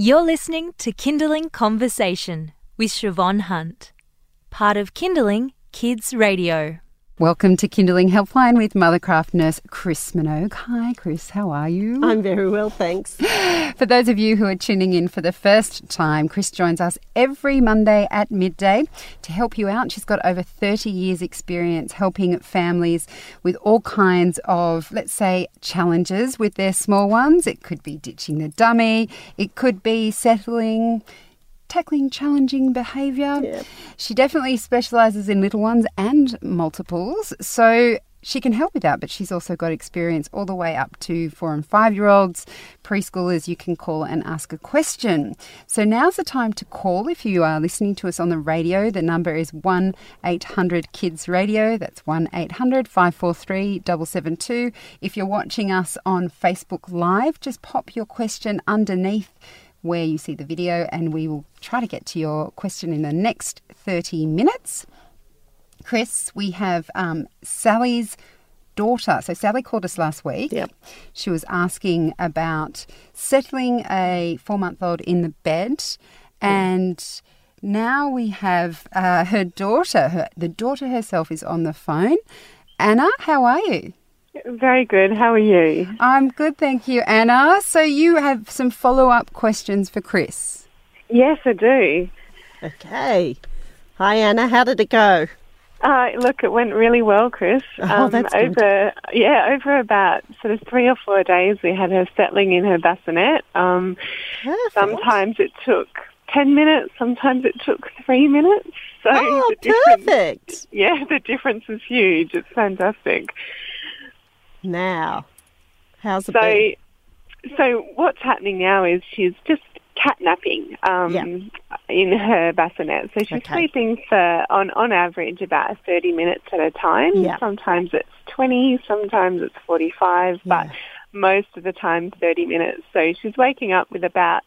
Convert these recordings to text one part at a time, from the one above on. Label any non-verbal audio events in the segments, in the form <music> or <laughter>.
You're listening to Kinderling Conversation with Siobhan Hunt, part of Kinderling Kids Radio. Welcome to Kinderling Helpline with Mothercraft nurse Chris Minogue. Hi, Chris. How are you? I'm very well, thanks. <gasps> For those of you who are tuning in for the first time, Chris joins us every Monday at midday to help you out. She's got over 30 years' experience helping families with all kinds of, let's say, challenges with their small ones. It could be ditching the dummy, it could be settling tackling challenging behaviour. Yep. She definitely specialises in little ones and multiples. So she can help with that, but she's also got experience all the way up to four and five year olds, preschoolers. You can call and ask a question. So now's the time to call if you are listening to us on the radio. The number is 1 800 Kids Radio. That's 1 800 543 772. If you're watching us on Facebook Live, just pop your question underneath where you see the video, and we will try to get to your question in the next 30 minutes. Chris, we have um, Sally's daughter. So Sally called us last week. Yep. She was asking about settling a four-month-old in the bed, and now we have uh, her daughter. Her, the daughter herself is on the phone. Anna, how are you? Very good. How are you? I'm good, thank you, Anna. So you have some follow-up questions for Chris. Yes, I do. Okay. Hi, Anna. How did it go? Uh, look, it went really well, Chris. <laughs> Oh, that's good. yeah, over about sort of three or four days, we had her settling in her bassinet. Um, Perfect. sometimes it took ten minutes, sometimes it took three minutes. So Oh, the perfect. <laughs> yeah, the difference is huge. It's fantastic. Now, how's it So, been? so what's happening now is she's just catnapping um, Yeah. in her bassinet. So she's Okay. sleeping for on on average about thirty minutes at a time. Yeah. Sometimes it's twenty, sometimes it's forty five, but most of the time thirty minutes. So she's waking up with about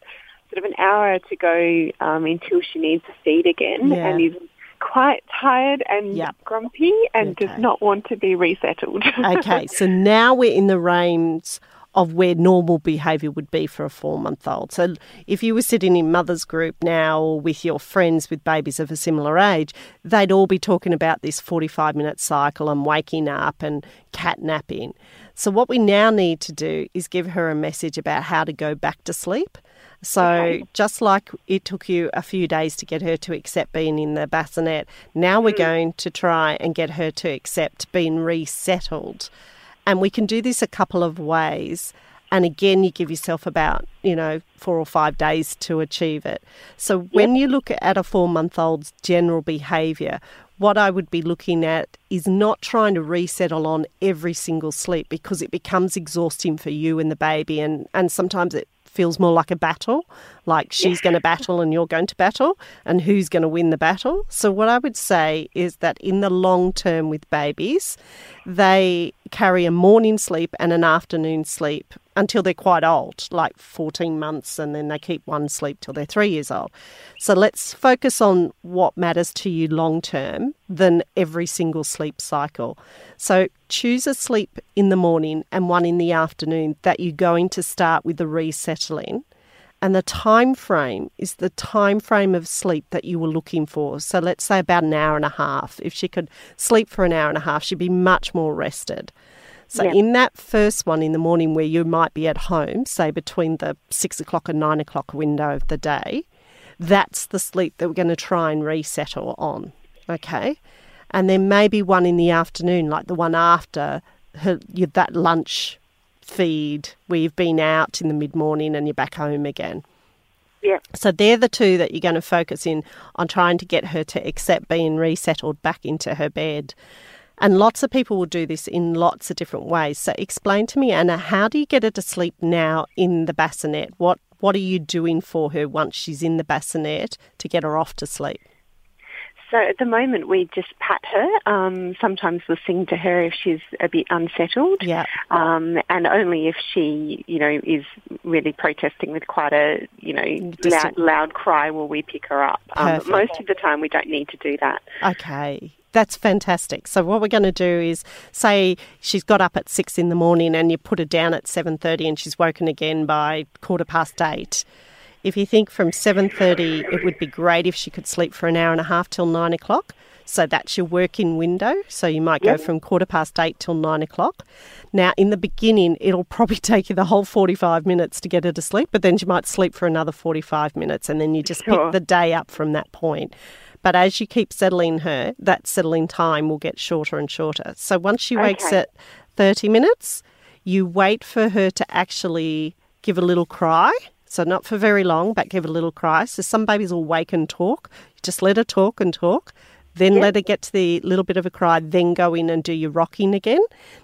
sort of an hour to go um, until she needs to feed again, Yeah. and is quite tired and Yeah. grumpy and Okay. does not want to be resettled. <laughs> okay, so now we're in the range of where normal behaviour would be for a four month old. So if you were sitting in mother's group now or with your friends with babies of a similar age, they'd all be talking about this 45 minute cycle and waking up and catnapping. So what we now need to do is give her a message about how to go back to sleep. So Okay. just like it took you a few days to get her to accept being in the bassinet, now we're mm. going to try and get her to accept being resettled. And we can do this a couple of ways. And again, you give yourself about, you know, four or five days to achieve it. So when you look at a four month old's general behaviour, what I would be looking at is not trying to resettle on every single sleep because it becomes exhausting for you and the baby. And, and sometimes it feels more like a battle, like she's going to battle and you're going to battle, and who's going to win the battle. So, what I would say is that in the long term with babies, they carry a morning sleep and an afternoon sleep until they're quite old, like 14 months, and then they keep one sleep till they're three years old. So, let's focus on what matters to you long term than every single sleep cycle. So, choose a sleep in the morning and one in the afternoon that you're going to start with the resettling and the time frame is the time frame of sleep that you were looking for. So let's say about an hour and a half. If she could sleep for an hour and a half she'd be much more rested. So Yeah. in that first one in the morning where you might be at home say between the six o'clock and nine o'clock window of the day that's the sleep that we're going to try and resettle on okay? And then maybe one in the afternoon like the one after her, that lunch feed where you've been out in the mid morning and you're back home again. yeah. So they're the two that you're going to focus in on trying to get her to accept being resettled back into her bed. And lots of people will do this in lots of different ways. So explain to me, Anna, how do you get her to sleep now in the bassinet? What what are you doing for her once she's in the bassinet to get her off to sleep? So at the moment, we just pat her. Um, sometimes we'll sing to her if she's a bit unsettled. Yeah. Um, and only if she, you know, is really protesting with quite a, you know, loud, loud cry will we pick her up. Um, most of the time we don't need to do that. Okay. That's fantastic. So what we're going to do is say she's got up at six in the morning and you put her down at seven thirty and she's woken again by quarter past eight. If you think from 7.30, it would be great if she could sleep for an hour and a half till 9 o'clock. So that's your working window. So you might Yep. go from quarter past eight till nine o'clock. Now, in the beginning, it'll probably <laughs> take you the whole 45 minutes to get her to sleep, but then she might sleep for another 45 minutes and then you just Sure. pick the day up from that point. But as you keep settling her, that settling time will get shorter and shorter. So once she wakes Okay. at 30 minutes, you wait for her to actually give a little cry. So not for very long, but give a little cry. So some babies will wake and talk. You just let her talk and talk. Then let her get to the little bit of a cry, then go in and do your rocking again.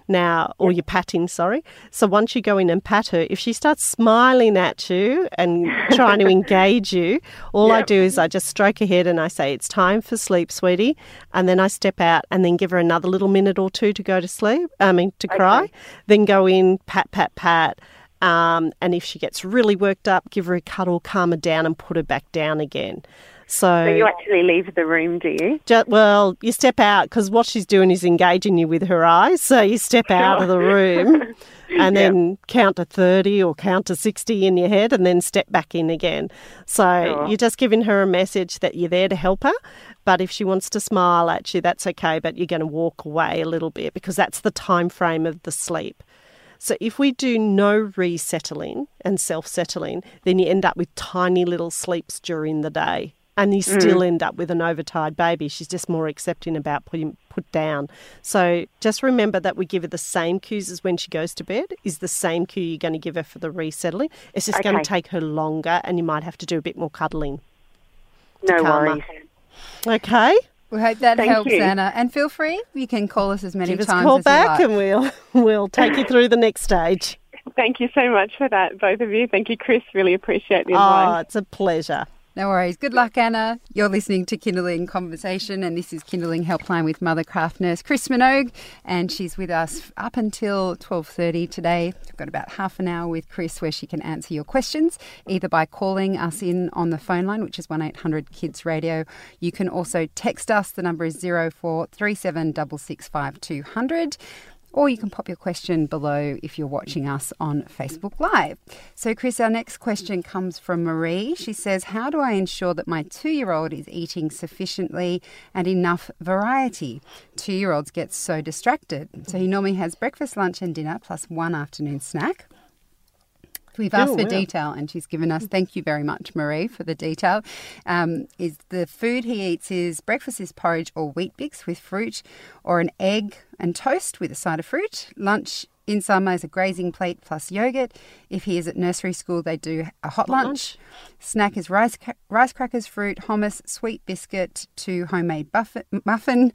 Now, or your patting, sorry. So once you go in and pat her, if she starts smiling at you and <laughs> trying to engage you, all I do is I just stroke her head and I say, It's time for sleep, sweetie. And then I step out and then give her another little minute or two to go to sleep, I mean, to cry. Okay. Then go in, pat, pat, pat. Um, and if she gets really worked up, give her a cuddle, calm her down, and put her back down again. So, So you actually leave the room, do you? ju- well, you step out because what she's doing is engaging you with her eyes. So you step <laughs> out of the room and then count to 30 or count to 60 in your head and then step back in again. So Sure. you're just giving her a message that you're there to help her. But if she wants to smile at you, that's okay. But you're going to walk away a little bit because that's the time frame of the sleep. So if we do no resettling and self-settling, then you end up with tiny little sleeps during the day. And you mm. still end up with an overtired baby. She's just more accepting about putting put down. So just remember that we give her the same cues as when she goes to bed is the same cue you're going to give her for the resettling. It's just going to take her longer and you might have to do a bit more cuddling. No her. worries. Okay? We hope that Thank helps, you. Anna. And feel free, you can call us as many Give us times a call as back you like. and we'll <laughs> we'll take you through the next stage. Thank you so much for that, both of you. Thank you, Chris. Really appreciate the ah, invite. Oh, it's a pleasure. No worries. Good luck, Anna. You're listening to Kinderling Conversation, and this is Kinderling Helpline with Mothercraft nurse Chris Minogue, and she's with us up until 12:30 today. We've got about half an hour with Chris where she can answer your questions, either by calling us in on the phone line, which is 1800 Kids Radio. You can also text us. The number is 0437 665 or you can pop your question below if you're watching us on Facebook Live. So, Chris, our next question comes from Marie. She says, How do I ensure that my two year old is eating sufficiently and enough variety? Two year olds get so distracted. So, he normally has breakfast, lunch, and dinner plus one afternoon snack. We've asked for detail, and she's given us. Thank you very much, Marie, for the detail. Um, is the food he eats is breakfast is porridge or Weet-Bix with fruit, or an egg and toast with a side of fruit. Lunch in summer is a grazing plate plus yogurt. If he is at nursery school, they do a hot, lunch. lunch. Snack is rice rice crackers, fruit, hummus, sweet biscuit to homemade buff- muffin.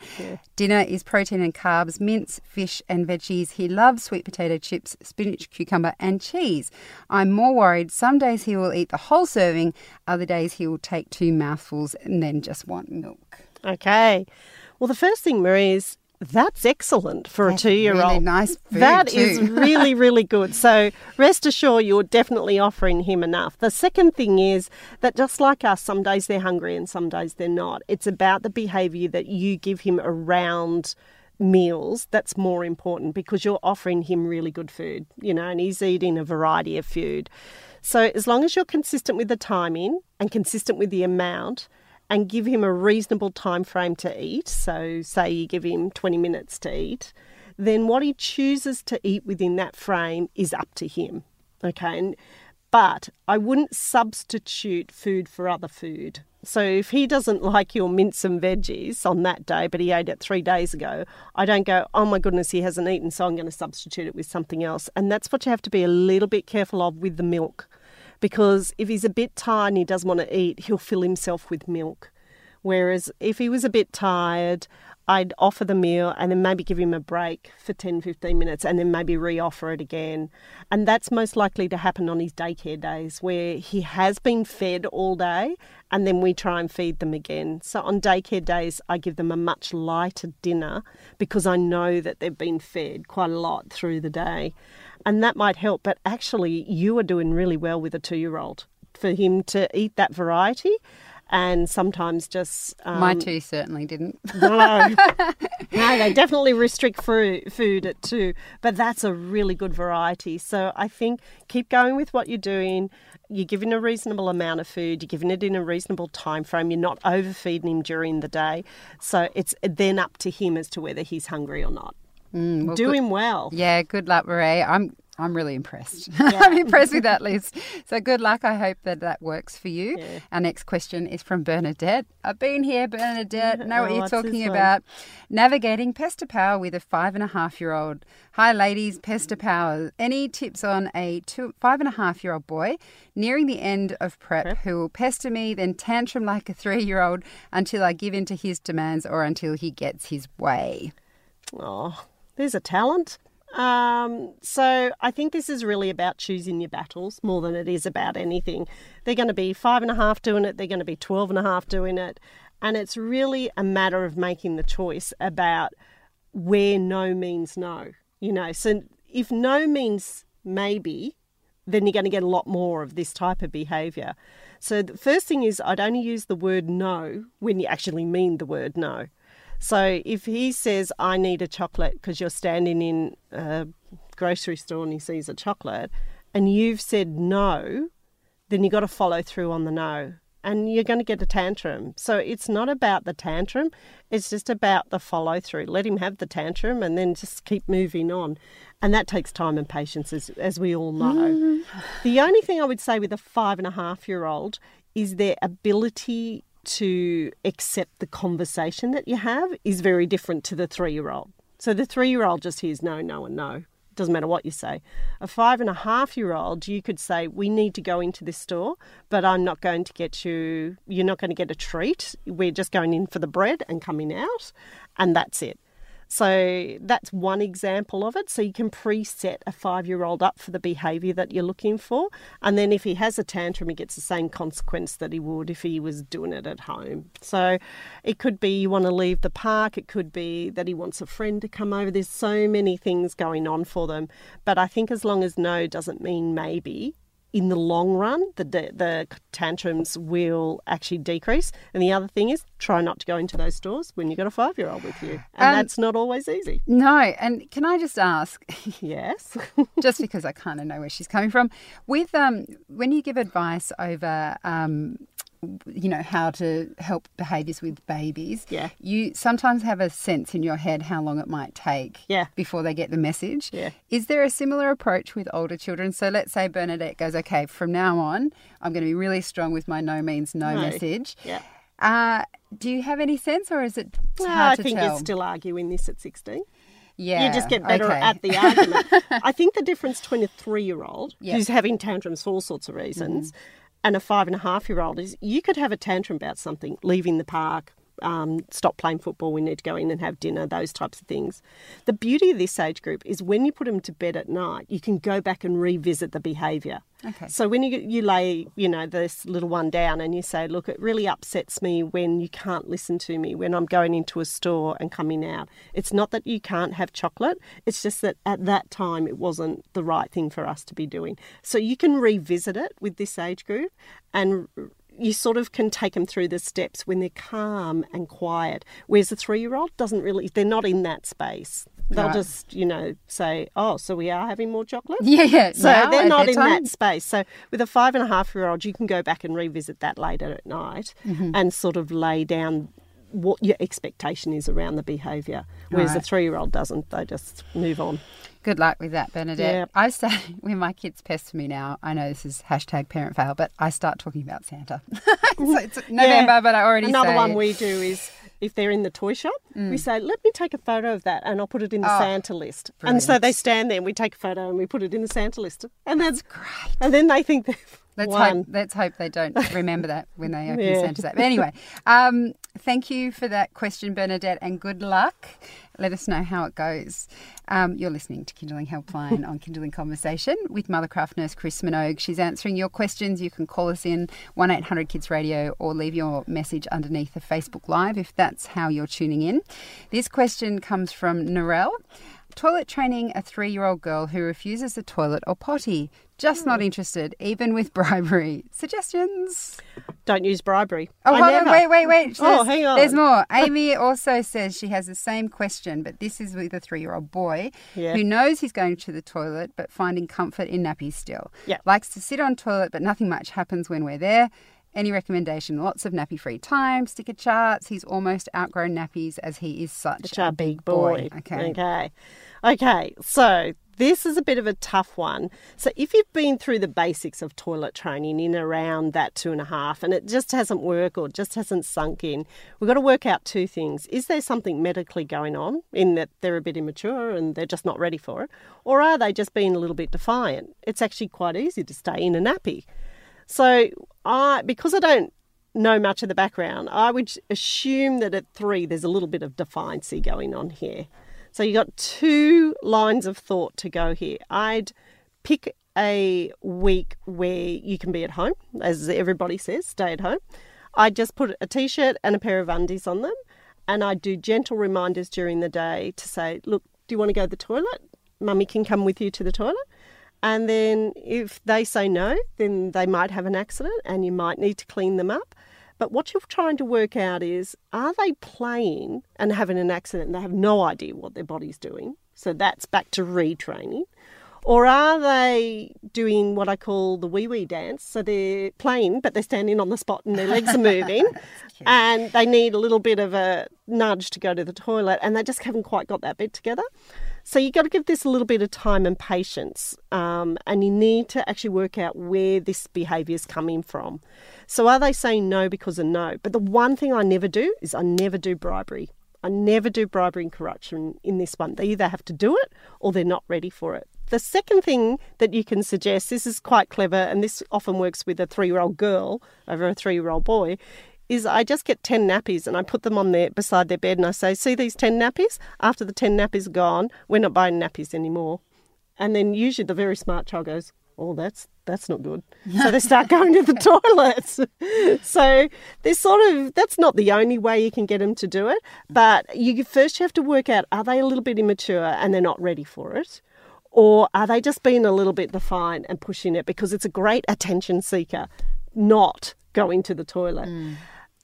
Dinner is protein and carbs, mince, fish, and veggies. He loves sweet potato chips, spinach, cucumber, and cheese. I'm more worried. Some days he will eat the whole serving, other days he will take two mouthfuls and then just want milk. Okay. Well, the first thing, Marie, is that's excellent for That's a two-year-old. really nice food That too. is really, <laughs> really good. So rest assured, you're definitely offering him enough. The second thing is that just like us, some days they're hungry and some days they're not. It's about the behaviour that you give him around meals that's more important because you're offering him really good food, you know, and he's eating a variety of food. So as long as you're consistent with the timing and consistent with the amount, and give him a reasonable time frame to eat. So, say you give him 20 minutes to eat, then what he chooses to eat within that frame is up to him. Okay. And, but I wouldn't substitute food for other food. So if he doesn't <laughs> like your mince and veggies on that day, but he ate it three days ago, I don't go, oh my goodness, he hasn't eaten, so I'm going to substitute it with something else. And that's what you have to be a little bit careful of with the milk because if he's a bit tired and he doesn't want to eat, he'll fill himself with milk. Whereas if he was a bit tired, I'd offer the meal and then maybe give him a break for 10, 15 minutes and then maybe re-offer it again. And that's most likely to happen on his daycare days where he has been fed all day and then we try and feed them again. So on daycare days, I give them a much lighter dinner because I know that they've been fed quite a lot through the day. And that might help. But actually, you are doing really well with a two year old for him to eat that variety. And sometimes just um, My two certainly didn't. <laughs> no, <laughs> no, they definitely restrict food, food at two, but that's a really good variety. So I think keep going with what you're doing. You're giving a reasonable amount of food. You're giving it in a reasonable time frame. You're not overfeeding him during the day. So it's then up to him as to whether he's hungry or not. Mm, well, Do good- him well. Yeah, good luck, Marie. I'm I'm really impressed. <laughs> I'm impressed with that <laughs> list. So good luck. I hope that that works for you. Yeah. Our next question is from Bernadette. I've been here, Bernadette. <laughs> Know what Oh, you're talking about. Navigating Pester Power with a five and a half year old. Hi, ladies. Pester Power. Any tips on a two, five and a half year old boy nearing the end of prep, who will pester me, then tantrum like a three year old until I give in to his demands or until he gets his way? Oh, there's a talent. Um, so I think this is really about choosing your battles more than it is about anything. They're going to be five and a half doing it. They're going to be twelve and a half doing it, and it's really a matter of making the choice about where no means no. You know, so if no means maybe, then you're going to get a lot more of this type of behaviour. So the first thing is I'd only use the word no when you actually mean the word no. So if he says, I need a chocolate because you're standing in a grocery store and he sees a chocolate and you've said no, then you've got to follow through on the no. And you're going to get a tantrum. So it's not about the tantrum, it's just about the follow through. Let him have the tantrum and then just keep moving on. And that takes time and patience, as, as we all know. Mm. The only thing I would say with a five and a half year old is their ability to accept the conversation that you have is very different to the three year old. So the three year old just hears no, no, and no. It Doesn't matter what you say. A five and a half year old, you could say, We need to go into this store, but I'm not going to get you, you're not going to get a treat. We're just going in for the bread and coming out, and that's it. So that's one example of it. So you can preset a five year old up for the behaviour that you're looking for. And then if he has a tantrum, he gets the same consequence that he would if he was doing it at home. So it could be you want to leave the park, it could be that he wants a friend to come over. There's so many things going on for them. But I think as long as no doesn't mean maybe, in the long run, the, the the tantrums will actually decrease. And the other thing is, try not to go into those stores when you've got a five year old with you, and Um, that's not always easy. No, and can I just ask, <laughs> Yes. <laughs> just because I kind of know where she's coming from, with um, when you give advice over, um, you know, how to help behaviours with babies, Yeah. you sometimes have a sense in your head how long it might take Yeah. before they get the message. Yeah. Is there a similar approach with older children? So let's say Bernadette goes, okay, from now on, I'm going to be really strong with my no means no, No. message. yeah. Uh, do you have any sense, or is it Well, hard I to think tell? you're still arguing this at 16. yeah, you just get better okay. at the argument. <laughs> I think the difference between a three year old Yeah. Mm-hmm. who's having tantrums for all sorts of reasons and a five and a half year old is you could have a tantrum about something, leaving the park, um, stop playing football, we need to go in and have dinner, those types of things. The beauty of this age group is when you put them to bed at night, you can go back and revisit the behaviour. Okay. So when you you lay, you know, this little one down and you say, "Look, it really upsets me when you can't listen to me when I'm going into a store and coming out. It's not that you can't have chocolate, it's just that at that time it wasn't the right thing for us to be doing." So you can revisit it with this age group and you sort of can take them through the steps when they're calm and quiet. Whereas a three-year-old doesn't really, they're not in that space. They'll Right. just, you know, say, "Oh, so we are having more chocolate." Yeah, yeah. So now they're not in that space. So with a five and a half year old, you can go back and revisit that later at night Mm-hmm. and sort of lay down what your expectation is around the behaviour. Whereas a three year old doesn't. They just move on. Good luck with that, Bernadette. Yeah. I say <laughs> when my kids pester me now. I know this is hashtag parent fail, but I start talking about Santa. so <laughs> it's <laughs> November, Yeah. but I already Another one we do is if they're in the toy shop, we say, let me take a photo of that and I'll put it in the Mm. Oh, Santa list. And so they stand there and we take a photo and we put it in the Santa list. And that's great. And then they think they've Let's hope, let's hope they don't remember that when they open Yeah. Santa's app. But anyway, um, thank you for that question, Bernadette, and good luck. Let us know how it goes. Um, you're listening to Kinderling Helpline <laughs> on Kinderling Conversation with Mothercraft nurse Chris Minogue. She's answering your questions. You can call us in 1 800 Kids Radio or leave your message underneath the Facebook Live if that's how you're tuning in. This question comes from Narelle. Toilet training a three year old girl who refuses the toilet or potty. Just not hmm. interested, even with <laughs> bribery. Suggestions? don't use bribery. Oh, I hold never. on, wait, wait, wait. Oh, There's- hang on. There's more. <laughs> Amy also says she has the same question, but this is with a three-year-old boy Yeah. who knows he's going to the toilet, but finding comfort in nappies still. Yeah. Likes to sit on toilet, but nothing much happens when we're there. Any recommendation? Lots of nappy-free time, sticker charts. He's almost outgrown nappies as he is such Such a big boy. Okay. Okay. Okay. So this is a bit of a tough one. So if you've been through the basics of toilet training in around that two and a half and it just hasn't worked or just hasn't sunk in, we've got to work out two things. Is there something medically going on in that they're a bit immature and they're just not ready for it? Or are they just being a little bit defiant? It's actually quite easy to stay in a nappy. So I because I don't know much of the background, I would assume that at three there's a little bit of defiancy going on here. So you got two lines of thought to go here. I'd pick a week where you can be at home, as everybody says, stay at home. I'd just put a t-shirt and a pair of undies on them, and I'd do gentle reminders during the day to say, "Look, do you want to go to the toilet? Mummy can come with you to the toilet." And then if they say no, then they might have an accident and you might need to clean them up. But what you're trying to work out is are they playing and having an accident and they have no idea what their body's doing? So that's back to retraining. Or are they doing what I call the wee wee dance? So they're playing, but they're standing on the spot and their legs are <laughs> moving, and they need a little bit of a nudge to go to the toilet, and they just haven't quite got that bit together. So you've got to give this a little bit of time and patience, um, and you need to actually work out where this behaviour is coming from. So are they saying no because of no? But the one thing I never do is I never do bribery. I never do bribery and corruption in this one. They either have to do it or they're not ready for it. The second thing that you can suggest, this is quite clever, and this often works with a three year old girl over a three year old boy, is I just get 10 nappies and I put them on there beside their bed and I say, See these 10 nappies? After the 10 nappies are gone, we're not buying nappies anymore. And then usually the very smart child goes, Oh, that's that's not good. So they start going to the <laughs> toilets. so there's sort of that's not the only way you can get them to do it, but you first have to work out are they a little bit immature and they're not ready for it, or are they just being a little bit defiant and pushing it because it's a great attention seeker, not going to the toilet. Mm.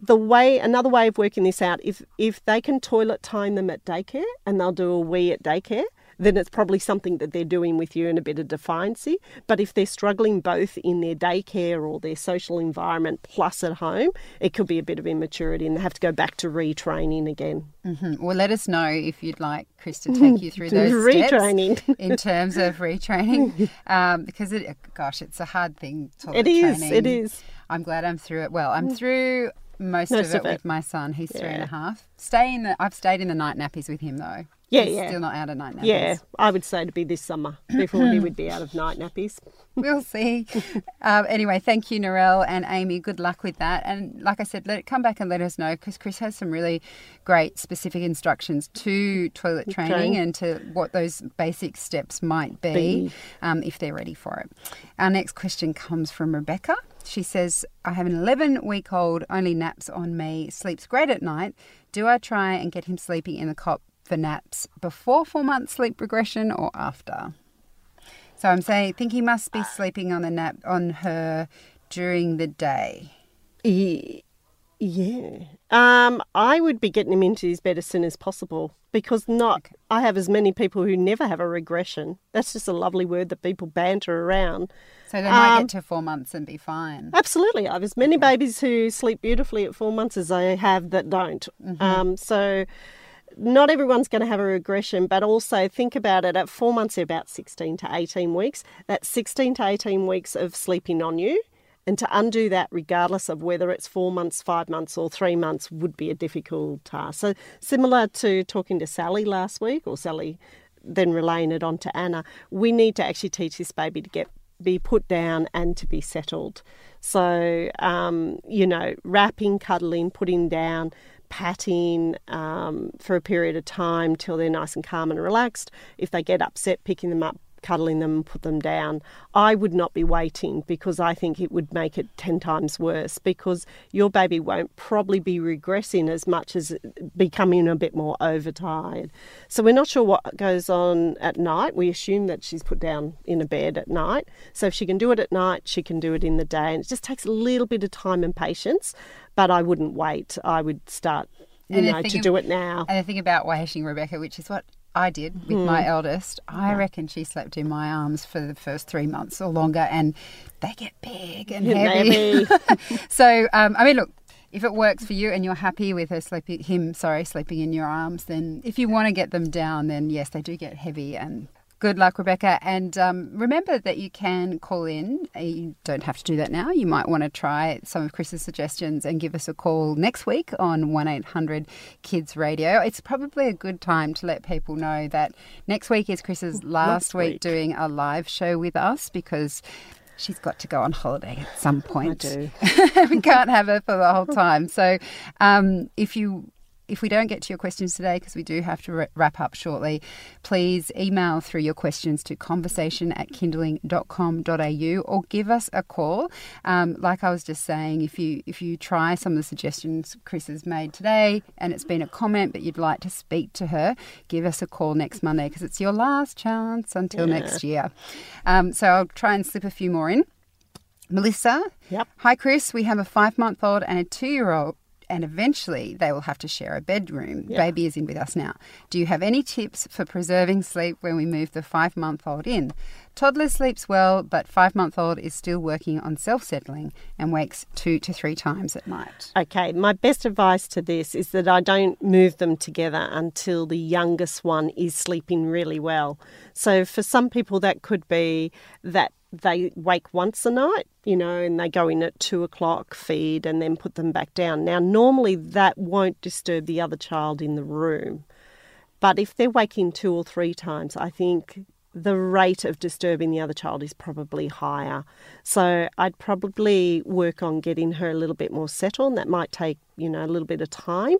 The way another way of working this out, if if they can toilet time them at daycare and they'll do a wee at daycare, then it's probably something that they're doing with you in a bit of defiancy. But if they're struggling both in their daycare or their social environment plus at home, it could be a bit of immaturity and they have to go back to retraining again. Mhm. Well, let us know if you'd like Chris to <laughs> take you through those Retraining. steps <laughs> in terms of retraining, um, because it, gosh, it's a hard thing. It is, training. it is. I'm glad I'm through it. Well, I'm through most, Most of it of it. with my son. He's three and a Yeah. half. Stay in the. I've stayed in the night nappies with him though. Yeah, He's yeah. Still not out of night nappies. Yeah, I would say to be this summer <clears throat> before he would be out of night nappies. <laughs> we'll see. um, anyway, thank you, Narelle and Amy. Good luck with that. And like I said, let come back and let us know because Chris has some really great specific instructions to toilet training and to what those basic steps might be, Be. Um, if they're ready for it. Our next question comes from Rebecca. She says, I have an 11 week old, only naps on me, sleeps great at night. Do I try and get him sleeping in the cot for naps before four months sleep regression or after? So I'm saying, think he must be sleeping on the nap on her during the day. Yeah. Um, I would be getting him into his bed as soon as possible because not. I have as many people who never have a regression. That's just a lovely word that people banter around. So they might Um, get to four months and be fine. Absolutely, I have as many babies who sleep beautifully at four months as I have that don't. Um, so. Not everyone's going to have a regression, but also think about it at four months, they're about 16 to 18 weeks. That's 16 to 18 weeks of sleeping on you. And to undo that, regardless of whether it's four months, five months, or three months, would be a difficult task. So, similar to talking to Sally last week, or Sally then relaying it on to Anna, we need to actually teach this baby to get be put down and to be settled. So, um, you know, wrapping, cuddling, putting down, patting um, for a period of time till they're nice and calm and relaxed. If they get upset, picking them up cuddling them and put them down. I would not be waiting because I think it would make it 10 times worse because your baby won't probably be regressing as much as becoming a bit more overtired. So we're not sure what goes on at night. We assume that she's put down in a bed at night. So if she can do it at night, she can do it in the day. And it just takes a little bit of time and patience, but I wouldn't wait. I would start you And know, to of- do it now. And the thing about waiting Rebecca, which is what I did with my eldest, I reckon she slept in my arms for the first three months or longer, and they get big and heavy. <laughs> so, um, I mean, look. If it works for you and you're happy with her sleeping, him, sorry, sleeping in your arms, then if you want to get them down, then yes, they do get heavy. And good luck, Rebecca. And um, remember that you can call in. Uh, You don't have to do that now. You might want to try some of Chris's suggestions and give us a call next week on 1 800 Kids Radio. It's probably a good time to let people know that next week is Chris's last week. week. doing a live show with us because. She's got to go on holiday at some point. I do. <laughs> we can't have her for the whole time. So, um, if you if we don't get to your questions today, because we do have to wrap up shortly, please email through your questions to conversation at kinderling.com.au or give us a call. Um, like I was just saying, if you if you try some of the suggestions Chris has made today and it's been a comment but you'd like to speak to her, give us a call next Monday because it's your last chance until next year. Um, so I'll try and slip a few more in. Melissa. Yep. Hi, Chris. We have a five month old and a two year old, and eventually they will have to share a bedroom. Baby is in with us now. Do you have any tips for preserving sleep when we move the five month old in? Toddler sleeps well, but five month old is still working on self settling and wakes two to three times at night. Okay, my best advice to this is that I don't move them together until the youngest one is sleeping really well. So for some people, that could be that they wake once a night, you know, and they go in at two o'clock, feed, and then put them back down. Now, normally that won't disturb the other child in the room. But if they're waking two or three times, I think the rate of disturbing the other child is probably higher. So I'd probably work on getting her a little bit more settled. And that might take, you know, a little bit of time.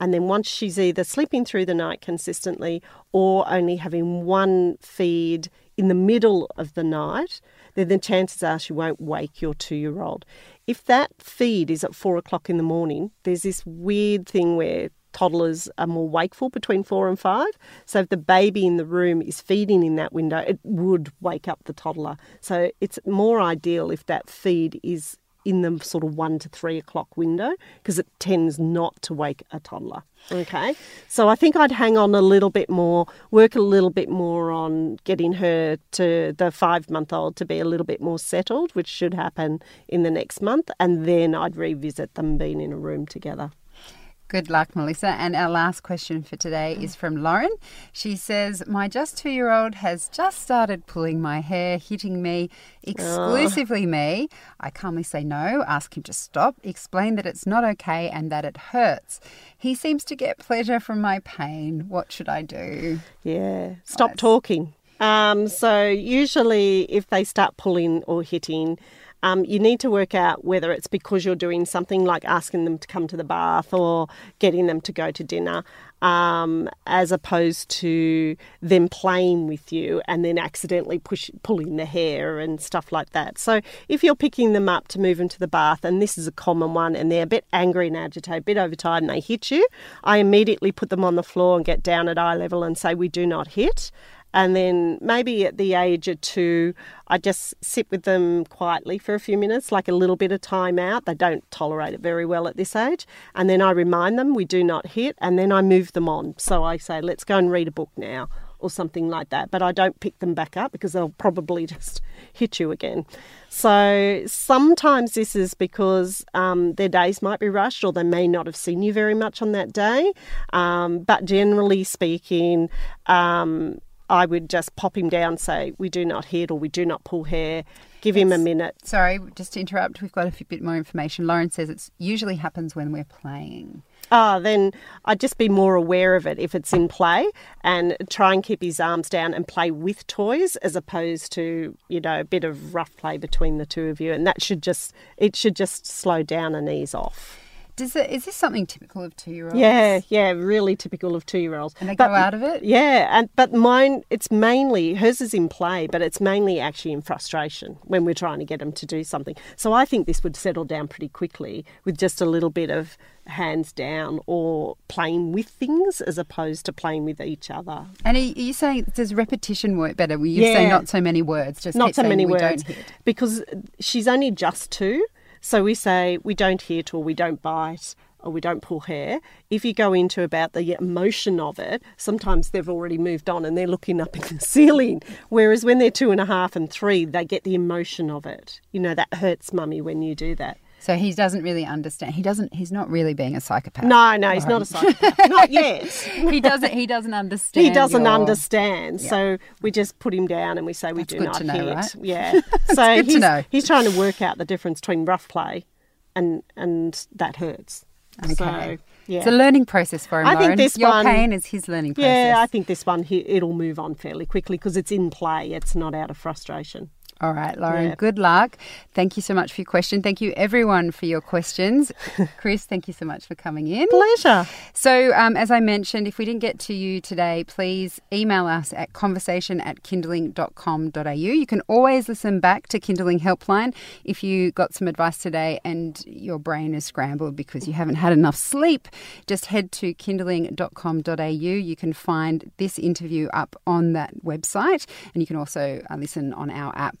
And then once she's either sleeping through the night consistently or only having one feed in the middle of the night, then the chances are she won't wake your two year old. If that feed is at four o'clock in the morning, there's this weird thing where toddlers are more wakeful between four and five. So if the baby in the room is feeding in that window, it would wake up the toddler. So it's more ideal if that feed is in the sort of one to three o'clock window because it tends not to wake a toddler. Okay, so I think I'd hang on a little bit more, work a little bit more on getting her to the five month old to be a little bit more settled, which should happen in the next month, and then I'd revisit them being in a room together. Good luck, Melissa. And our last question for today is from Lauren. She says, My just two year old has just started pulling my hair, hitting me, exclusively me. I calmly say no, ask him to stop, explain that it's not okay and that it hurts. He seems to get pleasure from my pain. What should I do? Yeah. Stop talking. Um, so usually, if they start pulling or hitting, um, you need to work out whether it's because you're doing something like asking them to come to the bath or getting them to go to dinner, um, as opposed to them playing with you and then accidentally push, pulling the hair and stuff like that. So if you're picking them up to move them to the bath, and this is a common one, and they're a bit angry and agitated, a bit overtired, and they hit you, I immediately put them on the floor and get down at eye level and say, "We do not hit." And then maybe at the age of two, I just sit with them quietly for a few minutes, like a little bit of time out. They don't tolerate it very well at this age. And then I remind them we do not hit, and then I move them on. So I say, let's go and read a book now, or something like that. But I don't pick them back up because they'll probably <laughs> just hit you again. So sometimes this is because um, their days might be rushed or they may not have seen you very much on that day. Um, but generally speaking, um, I would just pop him down, say, we do not hit or we do not pull hair, give him a minute. Sorry, just to interrupt, we've got a bit more information. Lauren says it usually happens when we're playing. Ah, then I'd just be more aware of it if it's in play and try and keep his arms down and play with toys as opposed to, you know, a bit of rough play between the two of you. And that should just, it should just slow down and ease off. Does it, is this something typical of two year olds? Yeah, yeah, really typical of two year olds. And they grow out of it? Yeah, and but mine, it's mainly hers is in play, but it's mainly actually in frustration when we're trying to get them to do something. So I think this would settle down pretty quickly with just a little bit of hands down or playing with things as opposed to playing with each other. And are you saying does repetition work better? Will you say Yeah. not so many words? Just Not so many words because she's only just two. So we say we don't hit or we don't bite or we don't pull hair. If you go into about the emotion of it, sometimes they've already moved on and they're looking up in the <laughs> ceiling. Whereas when they're two and a half and three, they get the emotion of it. You know, that hurts mummy when you do that. So he doesn't really understand. He doesn't. He's not really being a psychopath. No, no, he's not a psychopath. <laughs> not yet. he doesn't. He doesn't understand. He doesn't your- understand, so we just put him down and we say we That's do good not to know, hit. right? Yeah, <laughs> so good to he's, know. he's trying to work out the difference between rough play and and that hurts. Okay. So yeah, It's a learning process for him. I think this your one- pain is his learning process. yeah, I think this one he, it'll move on fairly quickly because it's in play. It's not out of frustration. All right, Lauren. Yeah. Good luck. Thank you so much for your question. Thank you everyone for your questions. <laughs> Chris, thank you so much for coming in. Pleasure. So, um, as I mentioned, if we didn't get to you today, please email us at conversation at kinderling.com.au. You can always listen back to Kinderling Helpline if you got some advice today and your brain is scrambled because you haven't had enough sleep. Just head to kinderling.com.au. You can find this interview up on that website and you can also uh, listen on our app,